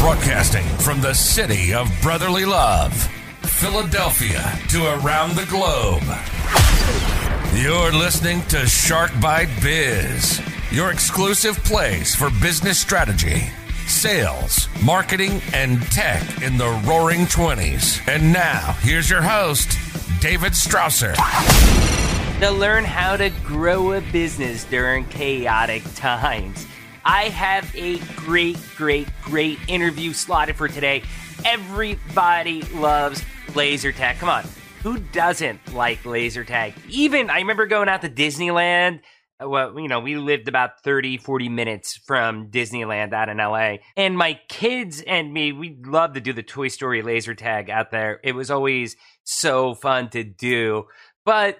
Broadcasting from the city of brotherly love, Philadelphia to around the globe. You're listening to Shark Bite Biz, your exclusive place for business strategy, sales, marketing, and tech in the roaring 20s. And now, here's your host, David Strausser. To learn how to grow a business during chaotic times. I have a great, great, great interview slotted for today. Everybody loves laser tag. Come on, who doesn't like laser tag? Even I remember going out to Disneyland. Well, you know, we lived about 30, 40 minutes from Disneyland out in LA. And my kids and me, we loved to do the Toy Story laser tag out there. It was always so fun to do. But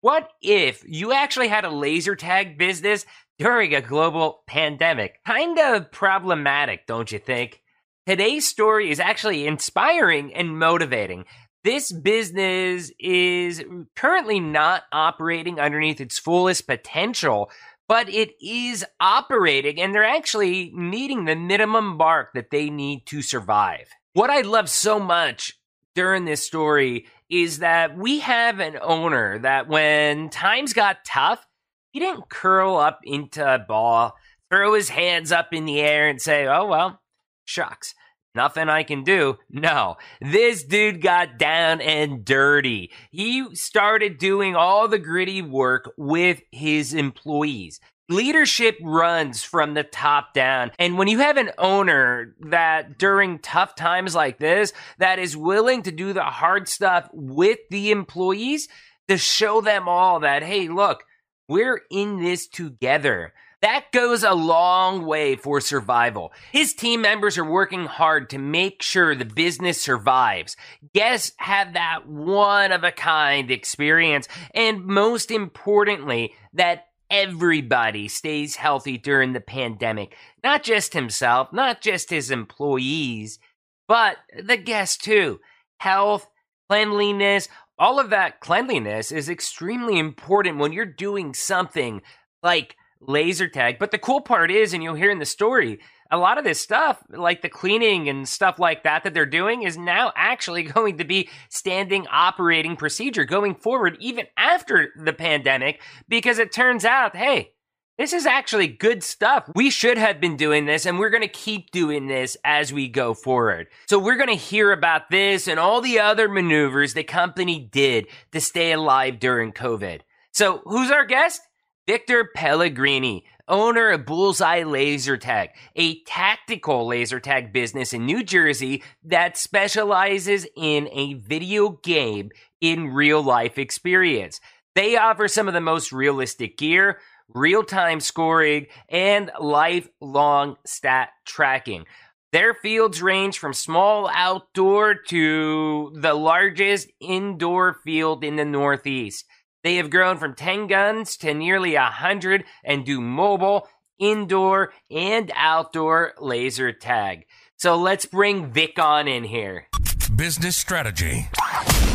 what if you actually had a laser tag business during a global pandemic? Kind of problematic, don't you think? Today's story is actually inspiring and motivating. This business is currently not operating underneath its fullest potential, but it is operating and they're actually meeting the minimum mark that they need to survive. What I love so much during this story is that we have an owner that when times got tough, he didn't curl up into a ball, throw his hands up in the air and say, oh, well, shucks, nothing I can do. No, this dude got down and dirty. He started doing all the gritty work with his employees. Leadership runs from the top down. And when you have an owner that during tough times like this, that is willing to do the hard stuff with the employees to show them all that, hey, look, we're in this together. That goes a long way for survival. His team members are working hard to make sure the business survives. Guests have that one of a kind experience. And most importantly, that everybody stays healthy during the pandemic. Not just himself, not just his employees, but the guests too. Health, cleanliness, all of that cleanliness is extremely important when you're doing something like laser tag. But the cool part is, and you'll hear in the story, a lot of this stuff, like the cleaning and stuff like that that they're doing, is now actually going to be standing operating procedure going forward, even after the pandemic, because it turns out, hey, this is actually good stuff. We should have been doing this and we're going to keep doing this as we go forward. So we're going to hear about this and all the other maneuvers the company did to stay alive during COVID. So who's our guest? Victor Pellegrini, owner of Bullseye Laser Tag, a tactical laser tag business in New Jersey that specializes in a video game in real life experience. They offer some of the most realistic gear, real time scoring, and lifelong stat tracking. Their fields range from small outdoor to the largest indoor field in the Northeast. They have grown from 10 guns to nearly 100 and do mobile, indoor, and outdoor laser tag. So let's bring Vic on in here. Business strategy.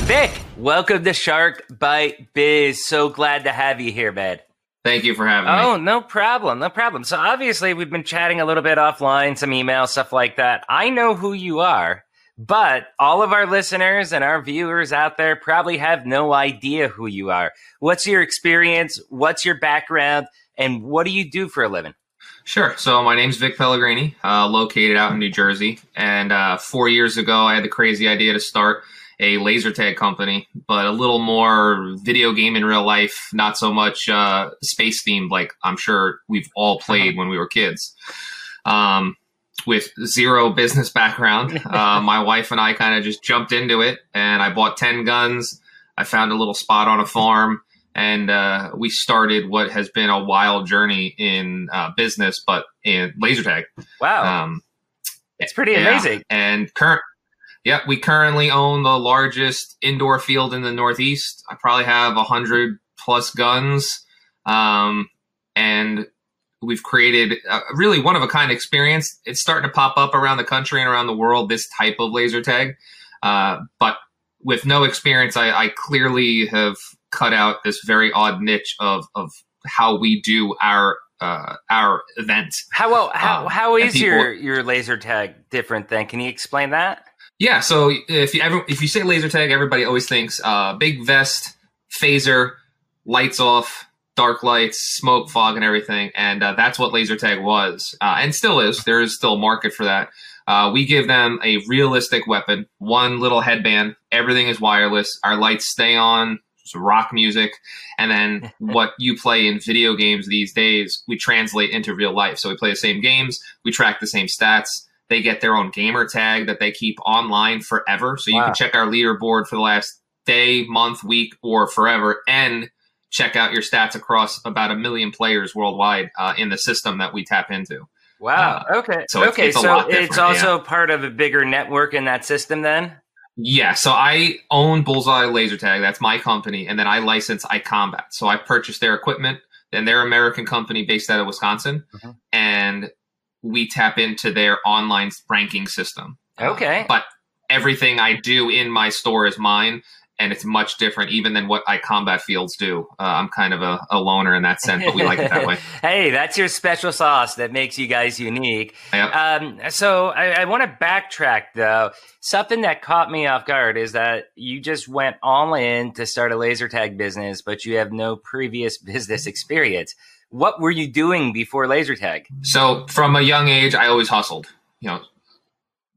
Vic, welcome to Shark Bite Biz. So glad to have you here, man. Thank you for having Oh, me. Oh, no problem. No problem. So obviously we've been chatting a little bit offline, some email, stuff like that. I know who you are, but all of our listeners and our viewers out there probably have no idea who you are. What's your experience? What's your background? And what do you do for a living? Sure. So my name's Vic Pellegrini, uh, located out in New Jersey. And uh, four years ago, I had the crazy idea to start a laser tag company, but a little more video game in real life, not so much uh, space themed like I'm sure we've all played when we were kids. Um, with zero business background, uh, my wife and I kind of just jumped into it, and I bought 10 guns. I found a little spot on a farm and uh, we started what has been a wild journey in uh, business, but in laser tag. Wow. Um, it's pretty yeah. amazing. And current, yeah, we currently own the largest indoor field in the Northeast. I probably have a hundred plus guns, um, and we've created a really one of a kind experience. It's starting to pop up around the country and around the world. This type of laser tag, uh, but with no experience, I, I clearly have cut out this very odd niche of of how we do our uh, our event. How well? How, Um, how is people- your your laser tag different? Then can you explain that? Yeah, so if you ever if you say laser tag, everybody always thinks uh, big vest, phaser, lights off, dark lights, smoke, fog, and everything, and uh, that's what laser tag was, uh, and still is. There is still a market for that. Uh, we give them a realistic weapon, one little headband. Everything is wireless. Our lights stay on. Rock music, and then what you play in video games these days, we translate into real life. So we play the same games, we track the same stats. They get their own gamer tag that they keep online forever. So you Wow. can check our leaderboard for the last day, month, week, or forever, and check out your stats across about a million players worldwide uh, in the system that we tap into. Wow. okay. Uh, so it's- okay. it's so it's also part of a bigger network in that system. Then. Yeah, so I own Bullseye Laser Tag. That's my company, and then I license iCombat. So I purchased their equipment. Then they're American company based out of Wisconsin, Mhm. and we tap into their online ranking system. Uh, Okay. but everything I do in my store is mine, and it's much different even than what iCombat fields do. Uh, I'm kind of a, a loner in that sense, but we like it that way. hey, that's your special sauce that makes you guys unique. Yep. Um, so I, I want to backtrack though. Something that caught me off guard is that you just went all in to start a laser tag business, but you have no previous business experience. What were you doing before laser tag? So from a young age, I always hustled. You know,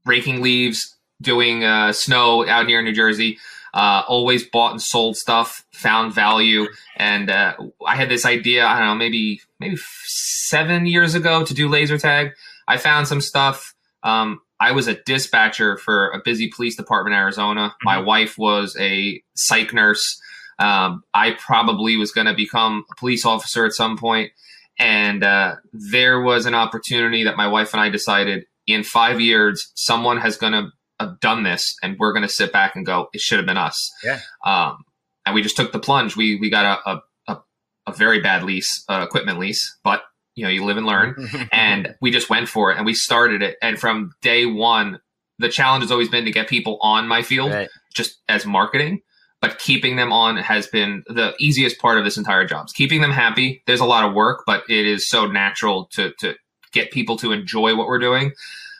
raking leaves, doing uh, snow out here in New Jersey. Uh, always bought and sold stuff, found value, and uh, I had this idea. I don't know, maybe maybe seven years ago to do laser tag. I found some stuff. Um, I was a dispatcher for a busy police department in Arizona. My wife was a psych nurse. Um, I probably was going to become a police officer at some point and uh, there was an opportunity that my wife and I decided in five years someone has going to have done this, and we're going to sit back and go, it should have been us. Yeah. Um, and we just took the plunge. We we got a a, a, a very bad lease, uh, equipment lease, but you know you live and learn, and we just went for it and we started it. And from day one, the challenge has always been to get people on my field Right. just as marketing but keeping them on has been the easiest part of this entire job. Keeping them happy. There's a lot of work, but it is so natural to to get people to enjoy what we're doing.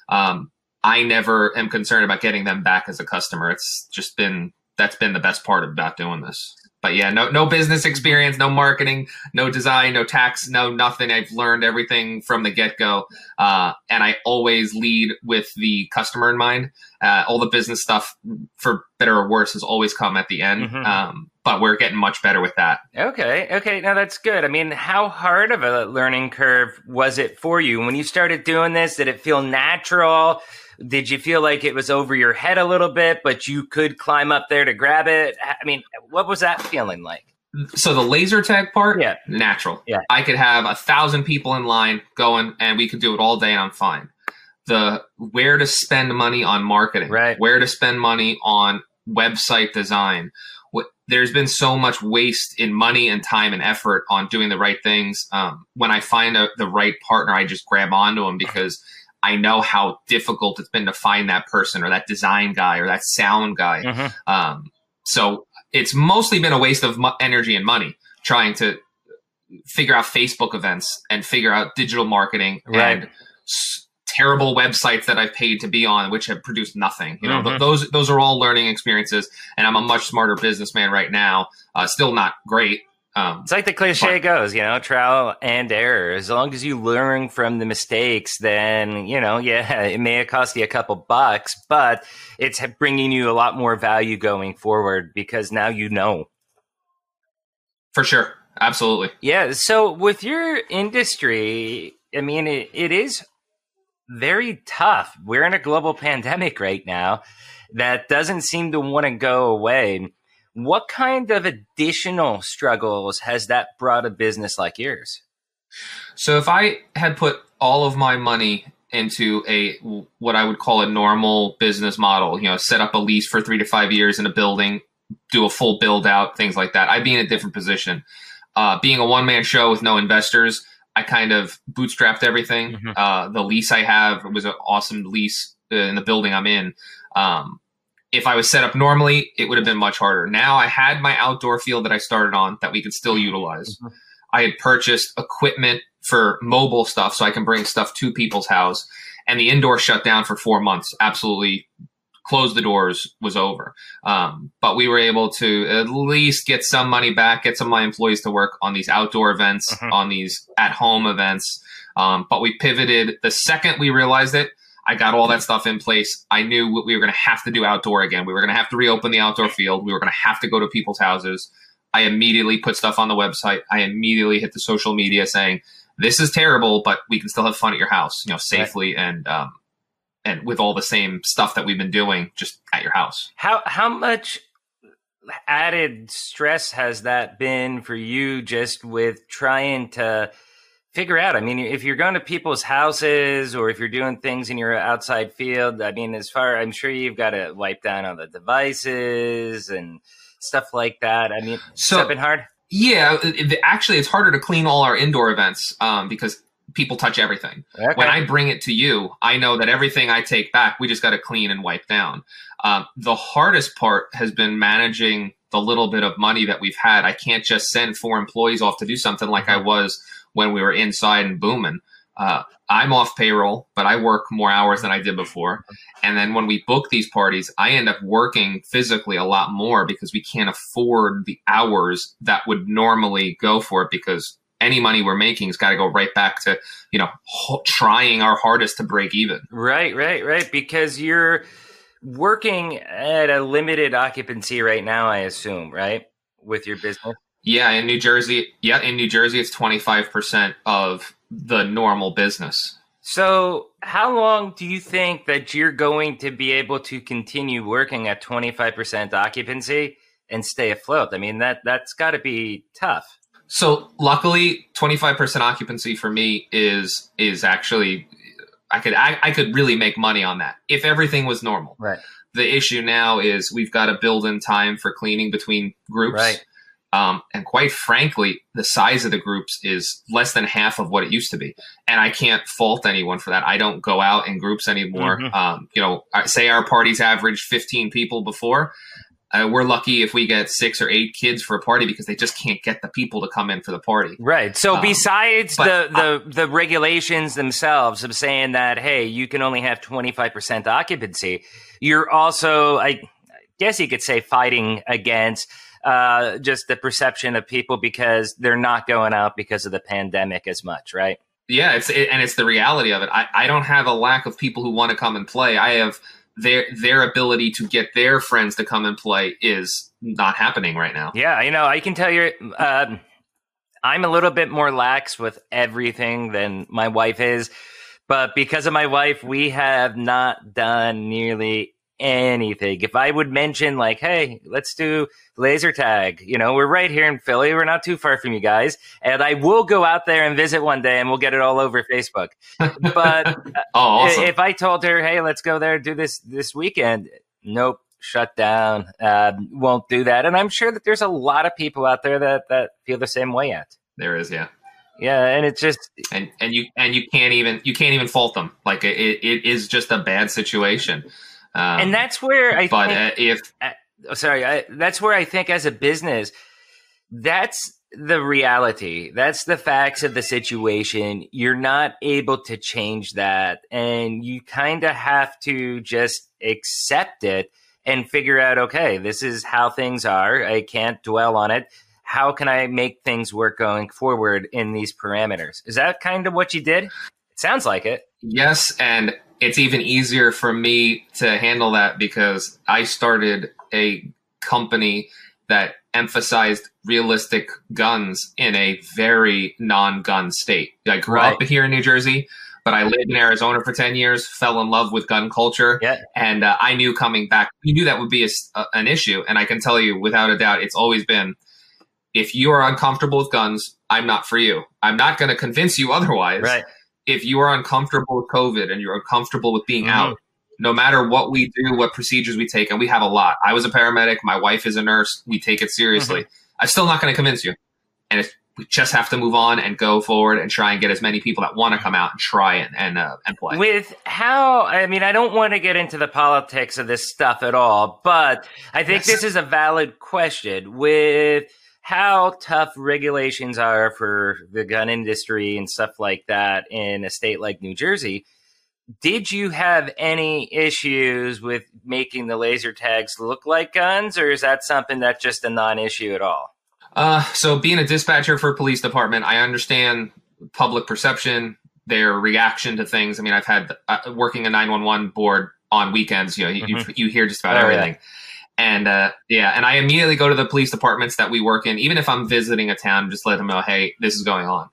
Um, I never am concerned about getting them back as a customer. It's just been that's been the best part about doing this. But yeah, no no business experience, no marketing, no design, no tax, no nothing. I've learned everything from the get go, uh, and I always lead with the customer in mind. Uh, all the business stuff, for better or worse, has always come at the end. Mhm. Um, but we're getting much better with that. Okay, okay, now that's good. I mean, how hard of a learning curve was it for you when you started doing this? Did it feel natural? Did you feel like it was over your head a little bit, but you could climb up there to grab it? I mean, what was that feeling like? So the laser tag part, Yeah. natural. Yeah. I could have a thousand people in line going, and we could do it all day, and I'm fine. The where to spend money on marketing, Right. Where to spend money on website design. What, there's been so much waste in money and time and effort on doing the right things. Um, when I find a, the right partner, I just grab onto them because I know how difficult it's been to find that person or that design guy or that sound guy. Mhm. Um, so it's mostly been a waste of mo- energy and money trying to figure out Facebook events and figure out digital marketing Right. and s- terrible websites that I've paid to be on, which have produced nothing. You know, th- Mhm. those those are all learning experiences, and I'm a much smarter businessman right now. Uh, still not great. Um, It's like the cliche goes, you know, trial and error. As long as you learn from the mistakes, then, you know, yeah, it may have cost you a couple bucks, but it's bringing you a lot more value going forward because now you know. for sure, absolutely. Yeah. So with your industry, I mean, it, it is very tough. We're in a global pandemic right now that doesn't seem to want to go away. What kind of additional struggles has that brought a business like yours? So if I had put all of my money into a what I would call a normal business model, you know, set up a lease for three to five years in a building, do a full build out, things like that, I'd be in a different position. Uh, being a one man show with no investors, I kind of bootstrapped everything. Mhm. Uh, the lease I have was an awesome lease uh, in the building I'm in. Um, if I was set up normally, it would have been much harder. Now I had my outdoor field that I started on that we could still utilize. Mhm. I had purchased equipment for mobile stuff so I can bring stuff to people's house. And the indoor shut down for four months. Absolutely closed the doors was over. Um, but we were able to at least get some money back, get some of my employees to work on these outdoor events, mm-hmm. on these at home events. Um, but we pivoted the second we realized it. I got all that stuff in place. I knew what we were going to have to do outdoor again. We were going to have to reopen the outdoor field. We were going to have to go to people's houses. I immediately put stuff on the website. I immediately hit the social media saying, "This is terrible, but we can still have fun at your house, you know, safely right. and um, and with all the same stuff that we've been doing just at your house. How how much added stress has that been for you just with trying to figure out i mean if you're going to people's houses or if you're doing things in your outside field i mean as far i'm sure you've got to wipe down all the devices and stuff like that i mean so, been hard yeah actually it's harder to clean all our indoor events um, because people touch everything. Okay. When I bring it to you, I know that everything I take back, we just got to clean and wipe down. Um, the hardest part has been managing the little bit of money that we've had. I can't just send four employees off to do something like I mm-hmm. was when we were inside and booming. Uh, I'm off payroll, but I work more hours than I did before. And then when we book these parties, I end up working physically a lot more because we can't afford the hours that would normally go for it because any money we're making has got to go right back to you know trying our hardest to break even right right right because you're working at a limited occupancy right now i assume right with your business yeah in new jersey yeah in new jersey it's 25% of the normal business so how long do you think that you're going to be able to continue working at 25% occupancy and stay afloat i mean that that's got to be tough so luckily, twenty five percent occupancy for me is is actually I could I, I could really make money on that if everything was normal. Right. The issue now is we've got to build in time for cleaning between groups. Right. Um, and quite frankly, the size of the groups is less than half of what it used to be. And I can't fault anyone for that. I don't go out in groups anymore. Mm-hmm. Um, you know, say our parties averaged 15 people before. Uh, we're lucky if we get six or eight kids for a party because they just can't get the people to come in for the party. Right. So um, besides the the, I, the regulations themselves of saying that hey, you can only have twenty five percent occupancy, you're also I guess you could say fighting against uh, just the perception of people because they're not going out because of the pandemic as much, right? Yeah, it's it, and it's the reality of it. I, I don't have a lack of people who want to come and play. I have their their ability to get their friends to come and play is not happening right now. Yeah, you know, I can tell you, uh, I'm a little bit more lax with everything than my wife is, but because of my wife, we have not done nearly anything. If I would mention like, hey, let's do laser tag, you know, we're right here in Philly. We're not too far from you guys. And I will go out there and visit one day and we'll get it all over Facebook. But oh, awesome. if I told her, hey, let's go there do this this weekend, nope. Shut down. Uh, won't do that, and I'm sure that there's a lot of people out there that that feel the same way. Yet there is, yeah. Yeah, and it's just and and you and you can't even you can't even fault them. Like it, it is just a bad situation. Um, and that's where I but think, uh, if uh, sorry, I, that's where I think as a business, that's the reality. That's the facts of the situation. You're not able to change that, and you kind of have to just accept it and figure out, okay, this is how things are. I can't dwell on it. How can I make things work going forward in these parameters? Is that kind of what you did? It sounds like it. Yes, and it's even easier for me to handle that because I started a company that emphasized realistic guns in a very non-gun state. I grew right. up here in New Jersey, but I lived in Arizona for 10 years, fell in love with gun culture. Yeah. And uh, I knew coming back, we knew that would be a, a, an issue. And I can tell you without a doubt, it's always been, if you are uncomfortable with guns, I'm not for you. I'm not going to convince you otherwise. Right if you are uncomfortable with COVID and you're uncomfortable with being mm-hmm. out, no matter what we do, what procedures we take, and we have a lot. I was a paramedic. My wife is a nurse. We take it seriously. Mm-hmm. I'm still not going to convince you. And we just have to move on and go forward and try and get as many people that want to come out and try and and, uh, and play. With how, I mean, I don't want to get into the politics of this stuff at all, but I think yes. this is a valid question. With how tough regulations are for the gun industry and stuff like that in a state like New Jersey. Did you have any issues with making the laser tags look like guns, or is that something that's just a non issue at all? Uh, so, being a dispatcher for a police department, I understand public perception, their reaction to things. I mean, I've had uh, working a 911 board on weekends, you know, mm-hmm. you, you, hear just about oh, everything. Yeah. And uh, yeah, and I immediately go to the police departments that we work in, even if I'm visiting a town, just let them know, hey, this is going on.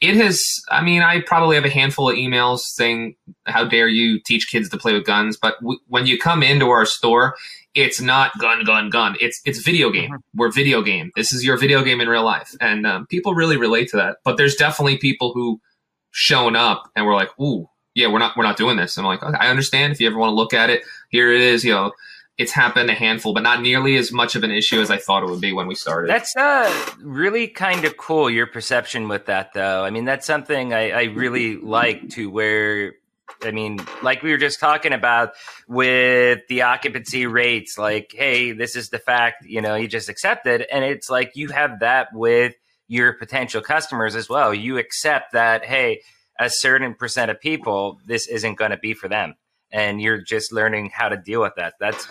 It has, I mean, I probably have a handful of emails saying, how dare you teach kids to play with guns? But w- when you come into our store, it's not gun, gun, gun. It's it's video game. Mm-hmm. We're video game. This is your video game in real life, and um, people really relate to that. But there's definitely people who shown up and we're like, ooh, yeah, we're not we're not doing this. And I'm like, okay, I understand if you ever want to look at it. Here it is. You know, it's happened a handful, but not nearly as much of an issue as I thought it would be when we started. That's uh, really kind of cool. Your perception with that, though. I mean, that's something I, I really like to where. I mean, like we were just talking about with the occupancy rates, like, hey, this is the fact, you know, you just accept it. And it's like you have that with your potential customers as well. You accept that, hey, a certain percent of people, this isn't going to be for them. And you're just learning how to deal with that. That's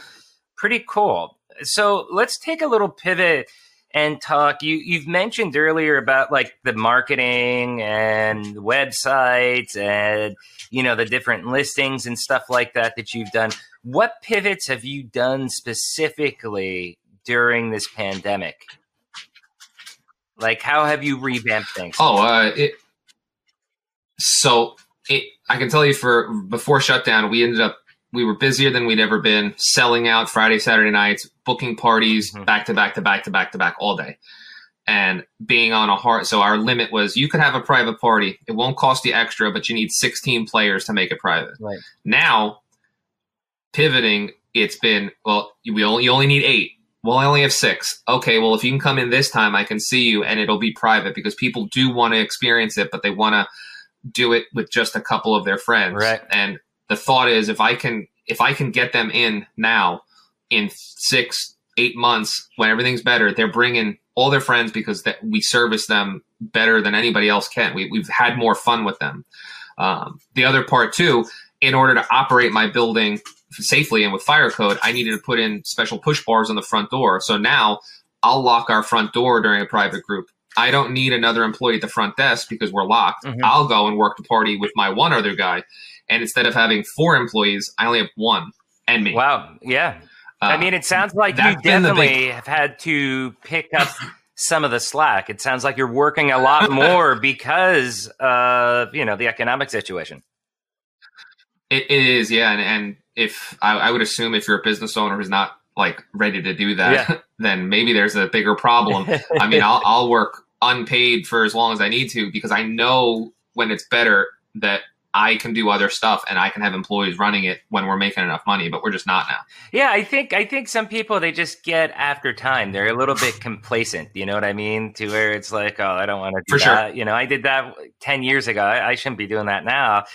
pretty cool. So let's take a little pivot and talk. You you've mentioned earlier about like the marketing and websites and you know the different listings and stuff like that that you've done. What pivots have you done specifically during this pandemic? Like, how have you revamped things? Oh, uh, it, so it, I can tell you for before shutdown, we ended up we were busier than we'd ever been, selling out Friday, Saturday nights, booking parties mm-hmm. back to back to back to back to back all day, and being on a hard. So our limit was you could have a private party. It won't cost you extra, but you need 16 players to make it private. Right. Now, pivoting, it's been well, we only you only need eight. Well, I only have six. Okay, well, if you can come in this time, I can see you, and it'll be private because people do want to experience it, but they want to do it with just a couple of their friends. Right. And the thought is, if I can, if I can get them in now, in six, eight months, when everything's better, they're bringing all their friends because that we service them better than anybody else can. We, we've had more fun with them. Um, the other part too, in order to operate my building safely and with fire code, I needed to put in special push bars on the front door. So now I'll lock our front door during a private group. I don't need another employee at the front desk because we're locked. Mm-hmm. I'll go and work the party with my one other guy. And instead of having four employees, I only have one and me. Wow. Yeah. Uh, I mean, it sounds like you definitely big... have had to pick up some of the slack. It sounds like you're working a lot more because of, you know, the economic situation. it, it is, yeah. And, and if I, I, would assume if you're a business owner who's not like ready to do that, yeah. then maybe there's a bigger problem. I mean, I'll, I'll work unpaid for as long as I need to because I know when it's better that I can do other stuff and I can have employees running it when we're making enough money, but we're just not now. Yeah, I think I think some people they just get after time. They're a little bit complacent, you know what I mean? To where it's like, oh, I don't want to do For that. Sure. You know, I did that ten years ago. I, I shouldn't be doing that now.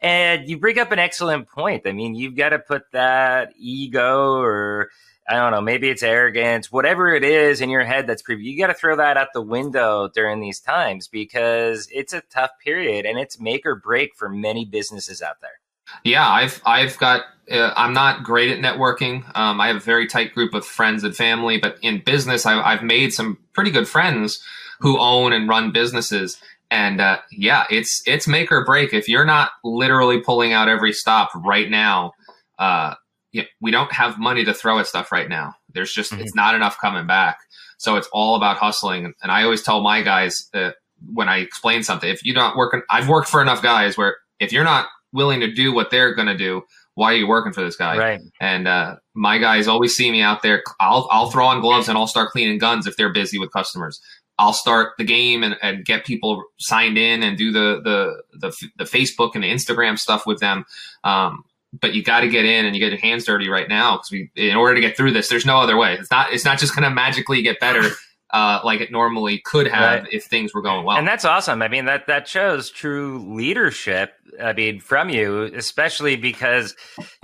And you bring up an excellent point. I mean, you've got to put that ego or I don't know, maybe it's arrogance, whatever it is in your head that's pre- you got to throw that out the window during these times because it's a tough period and it's make or break for many businesses out there. Yeah, I've I've got uh, I'm not great at networking. Um, I have a very tight group of friends and family, but in business, I, I've made some pretty good friends who own and run businesses. And uh, yeah, it's it's make or break. If you're not literally pulling out every stop right now, uh, you know, we don't have money to throw at stuff right now. There's just mm-hmm. it's not enough coming back. So it's all about hustling. And I always tell my guys that when I explain something, if you're not working, I've worked for enough guys where if you're not willing to do what they're going to do, why are you working for this guy? Right. And uh, my guys always see me out there. I'll I'll throw on gloves and I'll start cleaning guns if they're busy with customers. I'll start the game and, and get people signed in and do the the the, the Facebook and the Instagram stuff with them. Um, but you got to get in and you get your hands dirty right now because we, in order to get through this, there's no other way. It's not, it's not just going to magically get better. Uh, like it normally could have right. if things were going well. And that's awesome. I mean, that, that shows true leadership. I mean, from you, especially because,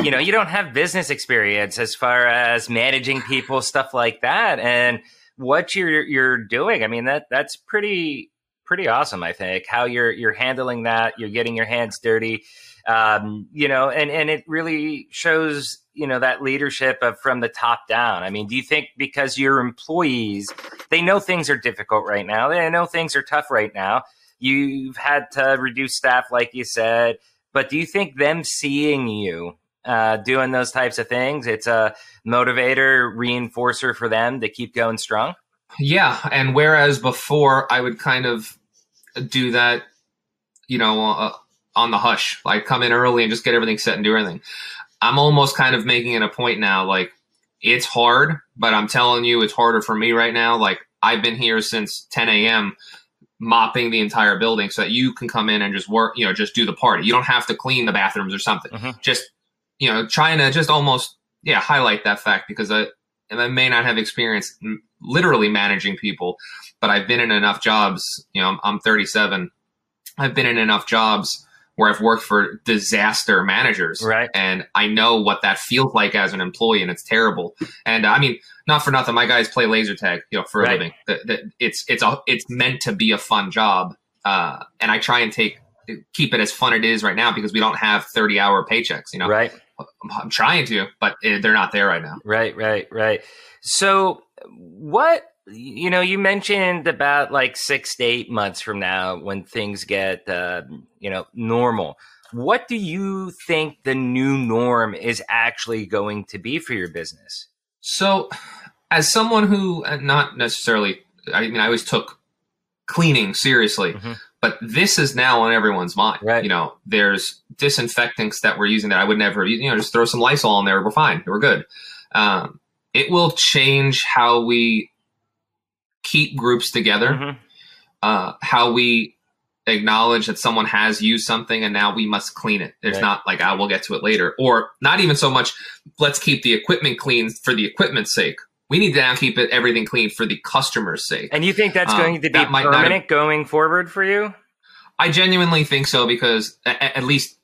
you know, you don't have business experience as far as managing people, stuff like that. And what you're you're doing. I mean that that's pretty pretty awesome. I think how you're you're handling that. You're getting your hands dirty, um, you know, and and it really shows you know that leadership of from the top down. I mean, do you think because your employees they know things are difficult right now, they know things are tough right now. You've had to reduce staff, like you said, but do you think them seeing you uh, doing those types of things, it's a motivator, reinforcer for them to keep going strong? Yeah, and whereas before I would kind of do that, you know, uh, on the hush, like come in early and just get everything set and do everything. I'm almost kind of making it a point now, like it's hard, but I'm telling you, it's harder for me right now. Like I've been here since 10 a.m. mopping the entire building so that you can come in and just work, you know, just do the party. You don't have to clean the bathrooms or something. Mm-hmm. Just, you know, trying to just almost, yeah, highlight that fact because I, I may not have experience literally managing people, but I've been in enough jobs. You know, I'm, I'm 37. I've been in enough jobs where I've worked for disaster managers, right? And I know what that feels like as an employee, and it's terrible. And uh, I mean, not for nothing, my guys play laser tag, you know, for right. a living. The, the, it's it's a, it's meant to be a fun job, uh, and I try and take keep it as fun it is right now because we don't have 30 hour paychecks, you know. Right. I'm trying to, but they're not there right now. Right, right, right. So, what you know, you mentioned about like six to eight months from now when things get, uh, you know, normal. What do you think the new norm is actually going to be for your business? So, as someone who, uh, not necessarily, I mean, I always took cleaning seriously, mm-hmm. but this is now on everyone's mind. Right. You know, there's disinfectants that we're using that I would never, you know, just throw some Lysol in there. We're fine. We're good. Um, it will change how we keep groups together, mm-hmm. uh, how we acknowledge that someone has used something and now we must clean it. There's right. not like, I will get to it later. Or not even so much, let's keep the equipment clean for the equipment's sake. We need to now keep it everything clean for the customer's sake. And you think that's um, going to be permanent have, going forward for you? I genuinely think so because at, at least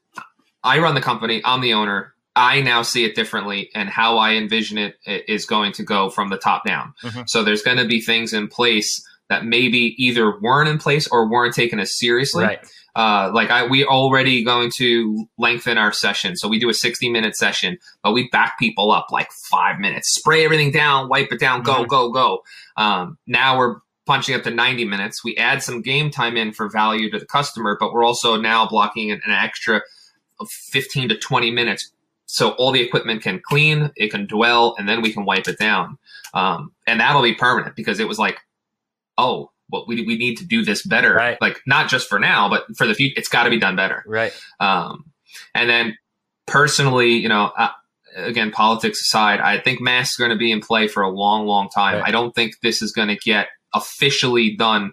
I run the company. I'm the owner. I now see it differently, and how I envision it is going to go from the top down. Mm-hmm. So there's going to be things in place that maybe either weren't in place or weren't taken as seriously. Right. Uh, like I, we already going to lengthen our session, so we do a 60 minute session, but we back people up like five minutes, spray everything down, wipe it down, go, mm-hmm. go, go. Um, now we're punching up to 90 minutes. We add some game time in for value to the customer, but we're also now blocking an, an extra 15 to 20 minutes so all the equipment can clean, it can dwell, and then we can wipe it down. Um, and that'll be permanent because it was like, oh, well, we, we need to do this better. Right. Like not just for now, but for the future, it's got to be done better. Right. Um, and then personally, you know, uh, again, politics aside, I think masks are going to be in play for a long, long time. Right. I don't think this is going to get officially done.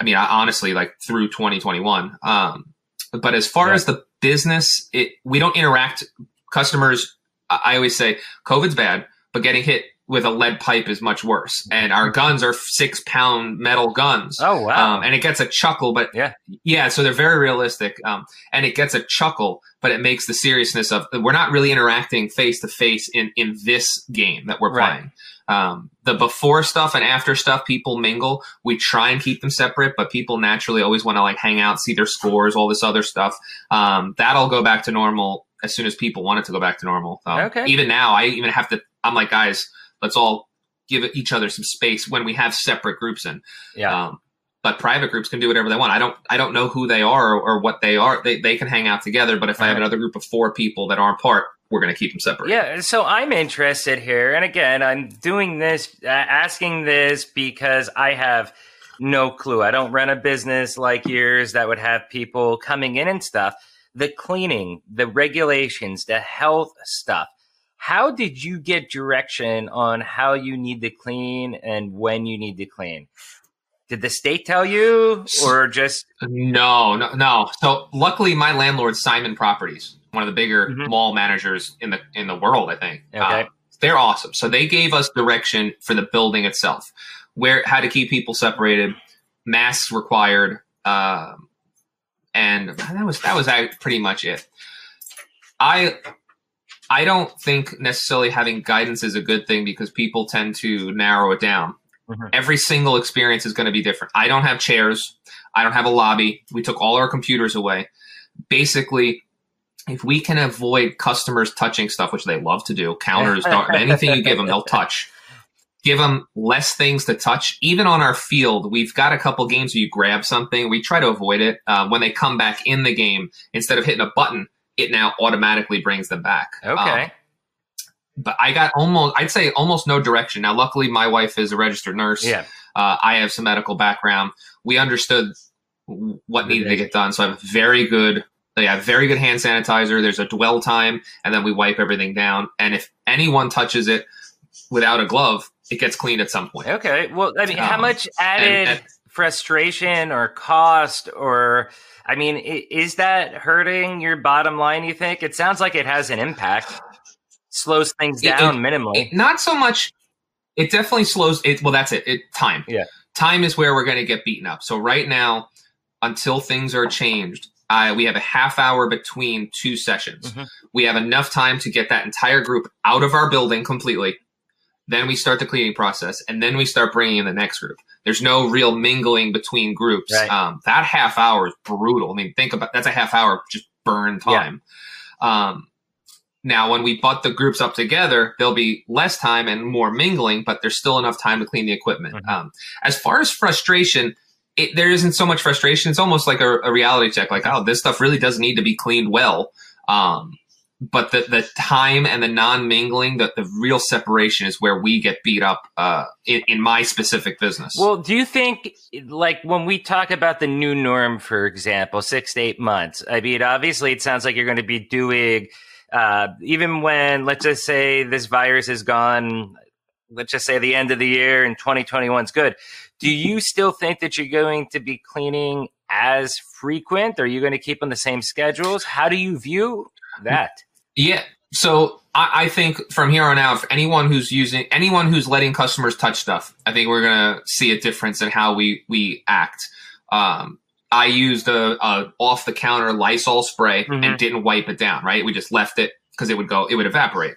I mean, I, honestly, like through 2021. Um, but as far right. as the business, it we don't interact customers, I always say COVID's bad, but getting hit with a lead pipe is much worse. And our guns are six pound metal guns. Oh wow! Um, and it gets a chuckle, but yeah, yeah. So they're very realistic, um, and it gets a chuckle, but it makes the seriousness of we're not really interacting face to face in in this game that we're right. playing. Um, the before stuff and after stuff, people mingle. We try and keep them separate, but people naturally always want to like hang out, see their scores, all this other stuff. Um, that'll go back to normal as soon as people want it to go back to normal. Um, okay. Even now, I even have to. I'm like, guys, let's all give each other some space when we have separate groups in. Yeah. Um, but private groups can do whatever they want. I don't. I don't know who they are or, or what they are. They they can hang out together. But if I have another group of four people that aren't part, we're going to keep them separate. Yeah. So I'm interested here, and again, I'm doing this, uh, asking this because I have no clue. I don't run a business like yours that would have people coming in and stuff the cleaning, the regulations, the health stuff. How did you get direction on how you need to clean and when you need to clean? Did the state tell you or just No, no, no. So luckily my landlord Simon Properties, one of the bigger mm-hmm. mall managers in the in the world, I think. Okay. Uh, they're awesome. So they gave us direction for the building itself, where how to keep people separated, masks required, um, and that was that was pretty much it. I I don't think necessarily having guidance is a good thing because people tend to narrow it down. Mm-hmm. Every single experience is going to be different. I don't have chairs. I don't have a lobby. We took all our computers away. Basically, if we can avoid customers touching stuff, which they love to do, counters, anything you give them, they'll touch. Give them less things to touch. Even on our field, we've got a couple games where you grab something. We try to avoid it. Uh, when they come back in the game, instead of hitting a button, it now automatically brings them back. Okay. Um, but I got almost, I'd say almost no direction. Now, luckily, my wife is a registered nurse. Yeah. Uh, I have some medical background. We understood what needed to get done. So I have very good, yeah, very good hand sanitizer. There's a dwell time, and then we wipe everything down. And if anyone touches it without a glove, it gets cleaned at some point. Okay. Well, I mean, um, how much added and, and, frustration or cost or I mean, is that hurting your bottom line? You think it sounds like it has an impact slows things down it, it, minimally. It, not so much. It definitely slows it. Well, that's it. It time. Yeah. Time is where we're going to get beaten up. So right now, until things are changed, uh, we have a half hour between two sessions. Mm-hmm. We have enough time to get that entire group out of our building completely. Then we start the cleaning process, and then we start bringing in the next group. There's no real mingling between groups. Right. Um, that half hour is brutal. I mean, think about that's a half hour just burn time. Yeah. Um, now, when we butt the groups up together, there'll be less time and more mingling, but there's still enough time to clean the equipment. Mm-hmm. Um, as far as frustration, it, there isn't so much frustration. It's almost like a, a, reality check, like, oh, this stuff really does need to be cleaned well. Um, but the, the time and the non mingling, the, the real separation is where we get beat up uh, in, in my specific business. Well, do you think, like, when we talk about the new norm, for example, six to eight months, I mean, obviously it sounds like you're going to be doing uh, even when, let's just say, this virus is gone, let's just say the end of the year and 2021 is good. Do you still think that you're going to be cleaning as frequent? Are you going to keep on the same schedules? How do you view that? Yeah. So I, I think from here on out, if anyone who's using anyone who's letting customers touch stuff, I think we're gonna see a difference in how we we act. Um, I used a, a off the counter Lysol spray mm-hmm. and didn't wipe it down. Right, we just left it because it would go, it would evaporate.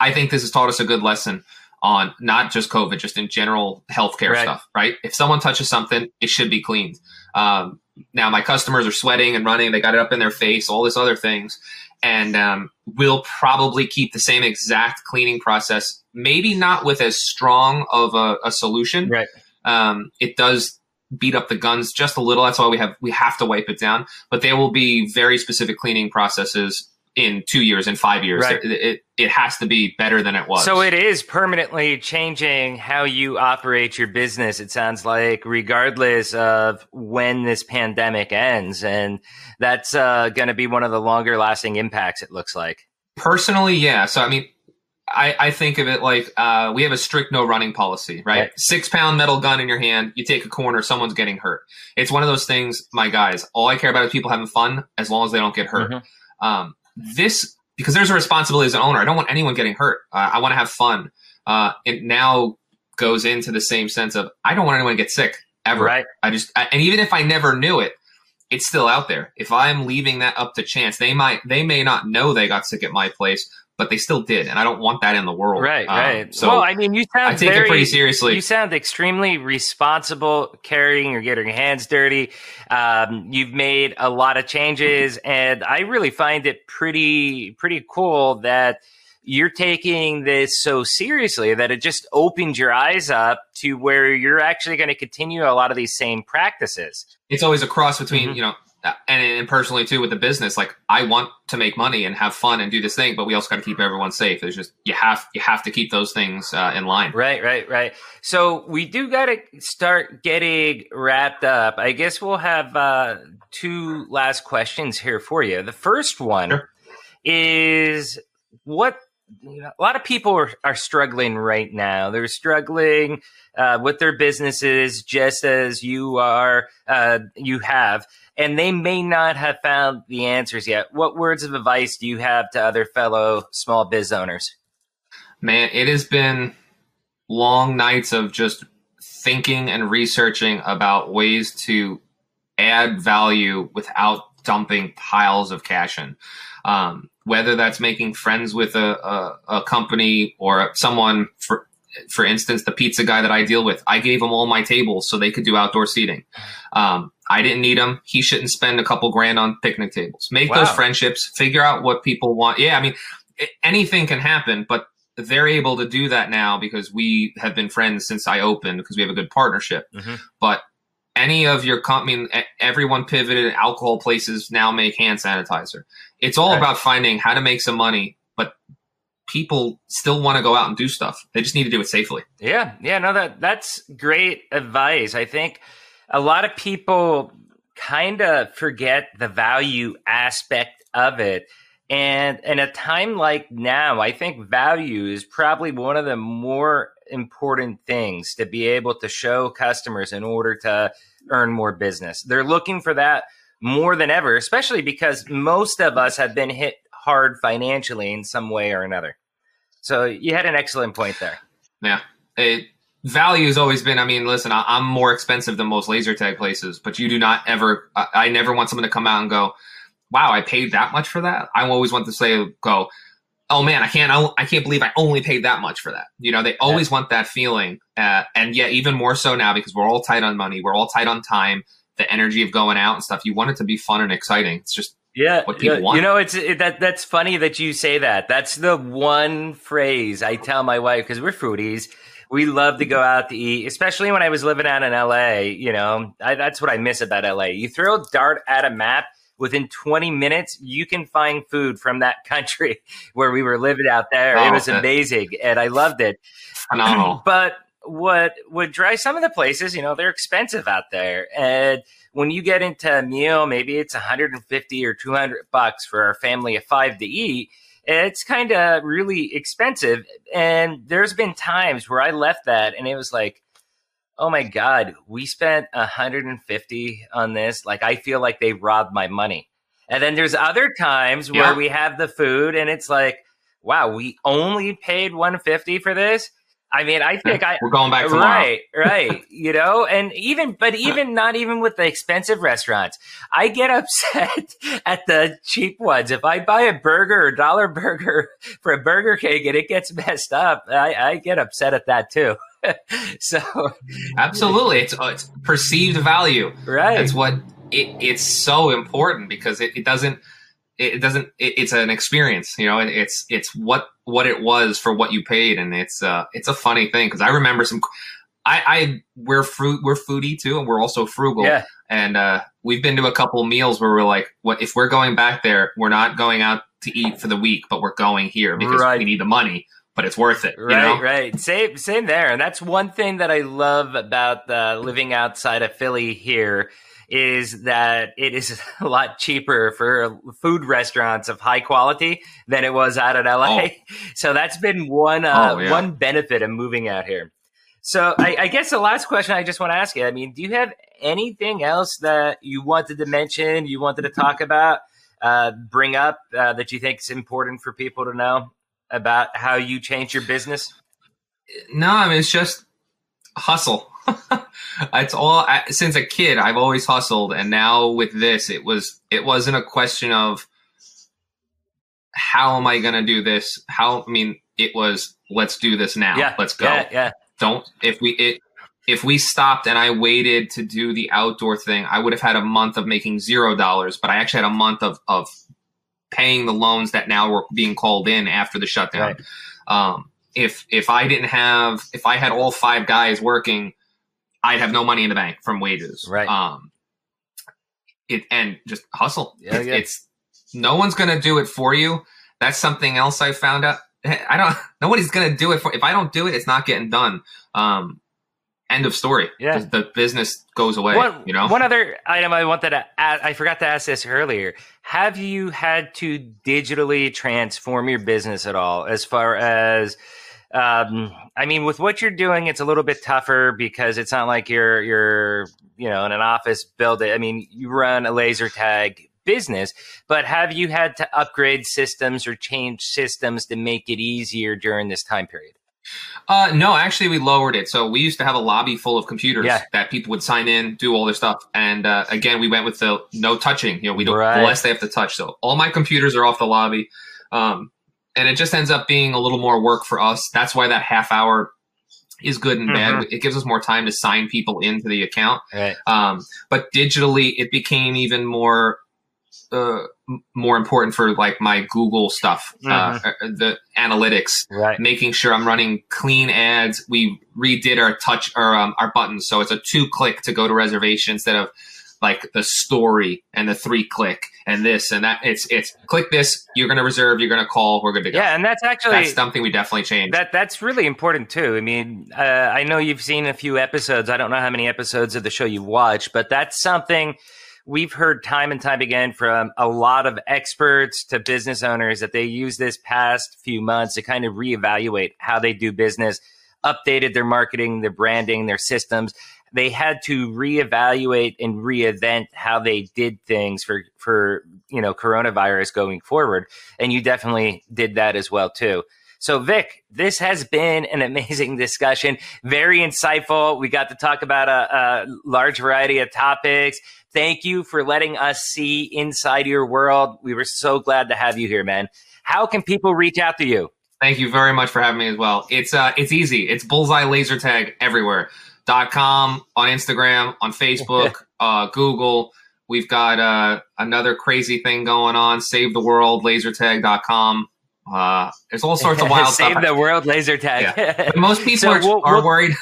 I think this has taught us a good lesson on not just COVID, just in general healthcare right. stuff. Right, if someone touches something, it should be cleaned. Um, now my customers are sweating and running; they got it up in their face, all this other things, and um, we'll probably keep the same exact cleaning process. Maybe not with as strong of a, a solution. Right. Um, it does beat up the guns just a little. That's why we have we have to wipe it down. But there will be very specific cleaning processes in two years in five years. Right. It, it, it has to be better than it was. So it is permanently changing how you operate your business. It sounds like, regardless of when this pandemic ends, and that's uh, going to be one of the longer lasting impacts. It looks like. Personally, yeah. So I mean, I, I think of it like uh, we have a strict no running policy, right? right? Six pound metal gun in your hand, you take a corner, someone's getting hurt. It's one of those things, my guys. All I care about is people having fun, as long as they don't get hurt. Mm-hmm. Um, this because there's a responsibility as an owner. I don't want anyone getting hurt. Uh, I want to have fun. Uh, it now goes into the same sense of I don't want anyone to get sick ever. Right. I just I, and even if I never knew it, it's still out there. If I'm leaving that up to chance, they might they may not know they got sick at my place, but they still did, and I don't want that in the world. Right, um, right. So, well, I mean, you sound I take very, it pretty seriously. You sound extremely responsible, carrying or getting your hands dirty. Um, you've made a lot of changes, and I really find it pretty pretty cool that you're taking this so seriously that it just opens your eyes up to where you're actually going to continue a lot of these same practices. It's always a cross between mm-hmm. you know and, and personally too with the business like i want to make money and have fun and do this thing but we also got to keep everyone safe. There's just you have you have to keep those things uh, in line. Right right right. So we do got to start getting wrapped up. I guess we'll have uh, two last questions here for you. The first one sure. is what you know, a lot of people are, are struggling right now. They're struggling uh, with their businesses, just as you are, uh, you have and they may not have found the answers yet. What words of advice do you have to other fellow small biz owners? Man, it has been long nights of just thinking and researching about ways to add value without dumping piles of cash in. Um, whether that's making friends with a, a, a company or someone for for instance, the pizza guy that I deal with, I gave him all my tables so they could do outdoor seating. Um, I didn't need him. He shouldn't spend a couple grand on picnic tables. Make wow. those friendships, figure out what people want. Yeah, I mean, anything can happen, but they're able to do that now because we have been friends since I opened because we have a good partnership. Mm-hmm. But any of your company, everyone pivoted. Alcohol places now make hand sanitizer. It's all right. about finding how to make some money, but people still want to go out and do stuff. They just need to do it safely. Yeah, yeah, no, that that's great advice. I think a lot of people kind of forget the value aspect of it. And in a time like now, I think value is probably one of the more important things to be able to show customers in order to earn more business. They're looking for that more than ever, especially because most of us have been hit hard financially in some way or another. So you had an excellent point there. Yeah. It, value has always been, I mean, listen, I, am more expensive than most laser tag places, but you do not ever, I, I never want someone to come out and go, wow, I paid that much for that. I always want to say, go, oh man, I can't, I can't believe I only paid that much for that. You know, they always yeah. want that feeling. Uh, and yet even more so now because we're all tight on money. We're all tight on time, the energy of going out and stuff. You want it to be fun and exciting. It's just, yeah, what people yeah, want. You know, it's it, that that's funny that you say that. That's the one phrase I tell my wife because we're foodies. We love to go out to eat, especially when I was living out in LA. You know, I, that's what I miss about LA. You throw a dart at a map, within 20 minutes, you can find food from that country where we were living out there. Oh, it was amazing, and I loved it. Phenomenal. but what would drive some of the places, you know, they're expensive out there, and when you get into a meal, maybe it's 150 or 200 bucks for a family of five to eat. It's kind of really expensive. And there's been times where I left that and it was like, oh my god, we spent 150 on this. Like I feel like they robbed my money. And then there's other times where yeah. we have the food and it's like, wow, we only paid 150 for this. I mean, I think I we're going back tomorrow. Right, right. you know, and even but even not even with the expensive restaurants, I get upset at the cheap ones. If I buy a burger or dollar burger for a Burger King and it gets messed up, I, I get upset at that too. so absolutely, it's uh, it's perceived value. Right. That's what it, it's so important because it, it doesn't it doesn't it, it's an experience you know it's it's what what it was for what you paid and it's uh it's a funny thing because i remember some i i we're fruit we're foodie too and we're also frugal yeah. and uh we've been to a couple meals where we're like what if we're going back there we're not going out to eat for the week but we're going here because right. we need the money but it's worth it. Right, know? right. Same, same there. And that's one thing that I love about uh, living outside of Philly here is that it is a lot cheaper for food restaurants of high quality than it was out in LA. Oh. So that's been one uh, oh, yeah. one benefit of moving out here. So I, I, guess the last question I just want to ask you. I mean, do you have anything else that you wanted to mention? You wanted to talk about, uh, bring up uh, that you think is important for people to know? about how you changed your business? No, I mean it's just hustle. It's all since a kid. I've always hustled, and now with this, it was it wasn't a question of how am I going to do this. How I mean, it was let's do this now. Yeah, let's go. Yeah, yeah. Don't if we it if we stopped and I waited to do the outdoor thing, I would have had a month of making zero dollars. But I actually had a month of of paying the loans that now were being called in after the shutdown. Right. Um, if if I didn't have if I had all five guys working, I'd have no money in the bank from wages. Right. Um, it and just hustle. Yeah, it, yeah. It's no one's gonna do it for you. That's something else I found out. I don't. Nobody's gonna do it for. If I don't do it, it's not getting done. Um, end of story. Yeah, the, business goes away. One, you know. One other item I wanted to add, I forgot to ask this earlier. Have you had to digitally transform your business at all? As far as, um, I mean, with what you're doing, it's a little bit tougher because it's not like you're you're you know in an office building. I mean, you run a laser tag business, but have you had to upgrade systems or change systems to make it easier during this time period? Uh, no, actually, we lowered it. So we used to have a lobby full of computers yeah. that people would sign in, do all their stuff, and uh, again, we went with the no touching. You know, we don't right. the less they have to touch. So all my computers are off the lobby, um, and it just ends up being a little more work for us. That's why that half hour is good and Mhm. bad. It gives us more time to sign people into the account. Right. Um, but digitally, it became even more uh, more important for like my Google stuff, uh, the analytics, Right. making sure I'm running clean ads. We redid our touch or um, our buttons, so it's a two click to go to reservation instead of like the story and the three click and this and that. It's it's click this, you're gonna reserve, you're gonna call, we're good to go. Yeah, and that's actually That's something we definitely changed. That that's really important too. I mean, uh, I know you've seen a few episodes. I don't know how many episodes of the show you've watched, but that's something we've heard time and time again from a lot of experts to business owners that they use this past few months to kind of reevaluate how they do business, updated their marketing, their branding, their systems. They had to reevaluate and reinvent how they did things for for you know coronavirus going forward, and you definitely did that as well too. So, Vic, this has been an amazing discussion, very insightful. We got to talk about a, a large variety of topics. Thank you for letting us see inside your world. We were so glad to have you here, man. How can people reach out to you? Thank you very much for having me as well. It's uh it's easy. It's bullseye laser tag everywhere. Dot com on Instagram, on Facebook, uh Google. We've got uh another crazy thing going on, save the world, lasertag.com. Uh there's all sorts of wild Save stuff. the world laser tag. When most people So are, we'll- are worried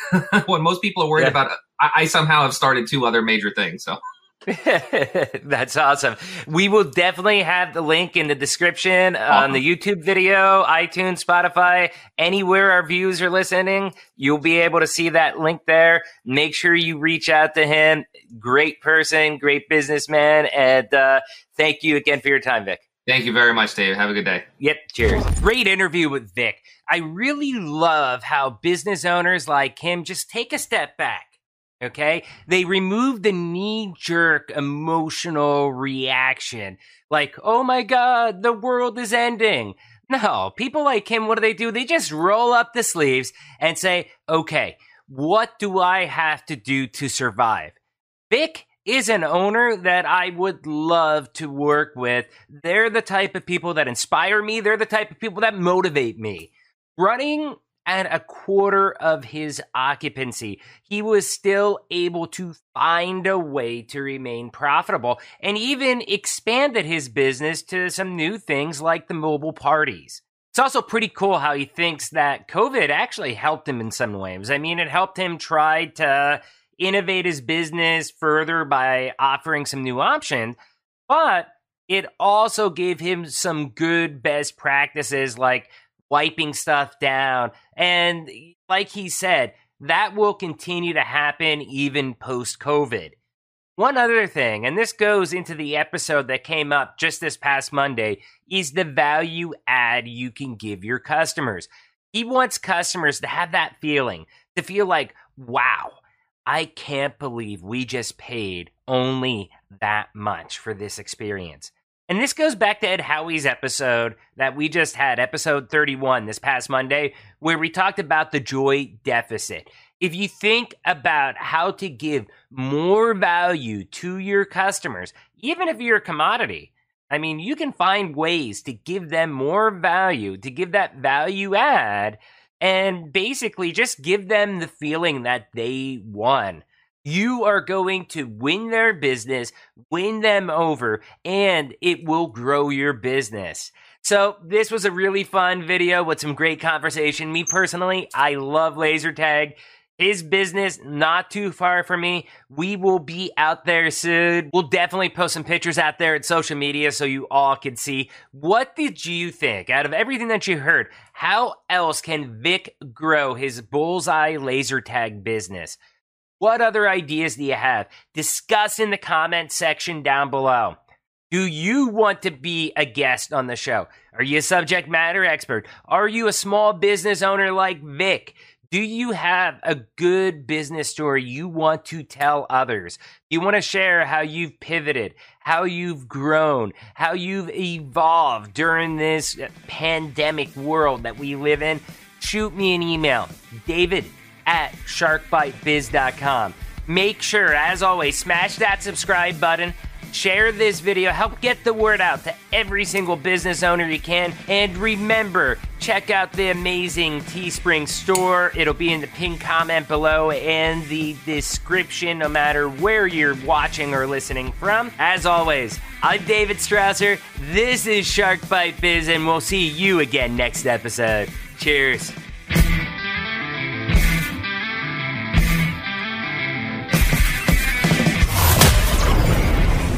when most people are worried Yeah. about I, I somehow have started two other major things. So That's awesome. We will definitely have the link in the description on the YouTube video, iTunes, Spotify, anywhere our viewers are listening. You'll be able to see that link there. Make sure you reach out to him. Great person, great businessman. And uh, thank you again for your time, Vic. thank you very much, Dave. Have a good day. Yep. Cheers. Great interview with Vic. I really love how business owners like him just take a step back. Okay. They remove the knee jerk emotional reaction. Like, oh my God, the world is ending. No, people like him, what do they do? They just roll up the sleeves and say, okay, what do I have to do to survive? Vic is an owner that I would love to work with. They're the type of people that inspire me. They're the type of people that motivate me. Running at a quarter of his occupancy, he was still able to find a way to remain profitable and even expanded his business to some new things like the mobile parties. It's also pretty cool how he thinks that COVID actually helped him in some ways. I mean, it helped him try to innovate his business further by offering some new options, but it also gave him some good best practices like wiping stuff down. And like he said, that will continue to happen even post COVID. One other thing, and this goes into the episode that came up just this past Monday, is the value add you can give your customers. He wants customers to have that feeling, to feel like, wow, I can't believe we just paid only that much for this experience. And this goes back to Ed Howie's episode that we just had, episode 31 this past Monday, where we talked about the joy deficit. If you think about how to give more value to your customers, even if you're a commodity, I mean, you can find ways to give them more value, to give that value add, and basically just give them the feeling that they won. You are going to win their business, win them over, and it will grow your business. So, this was a really fun video with some great conversation. Me personally, I love laser tag. His business not too far from me. We will be out there soon. We'll definitely post some pictures out there at social media so you all can see. What did you think out of everything that you heard? How else can Vic grow his bullseye laser tag business? What other ideas do you have? Discuss in the comment section down below. Do you want to be a guest on the show? Are you a subject matter expert? Are you a small business owner like Vic? Do you have a good business story you want to tell others? You want to share how you've pivoted, how you've grown, how you've evolved during this uh, pandemic world that we live in? Shoot me an email, david at sharkbitebiz.com. Make sure, as always, smash that subscribe button. Share this video, help get the word out to every single business owner you can. And remember, check out the amazing Teespring store. It'll be in the pinned comment below and the description, no matter where you're watching or listening from. As always, I'm David Strausser. This is Shark Bite Biz, and we'll see you again next episode. Cheers.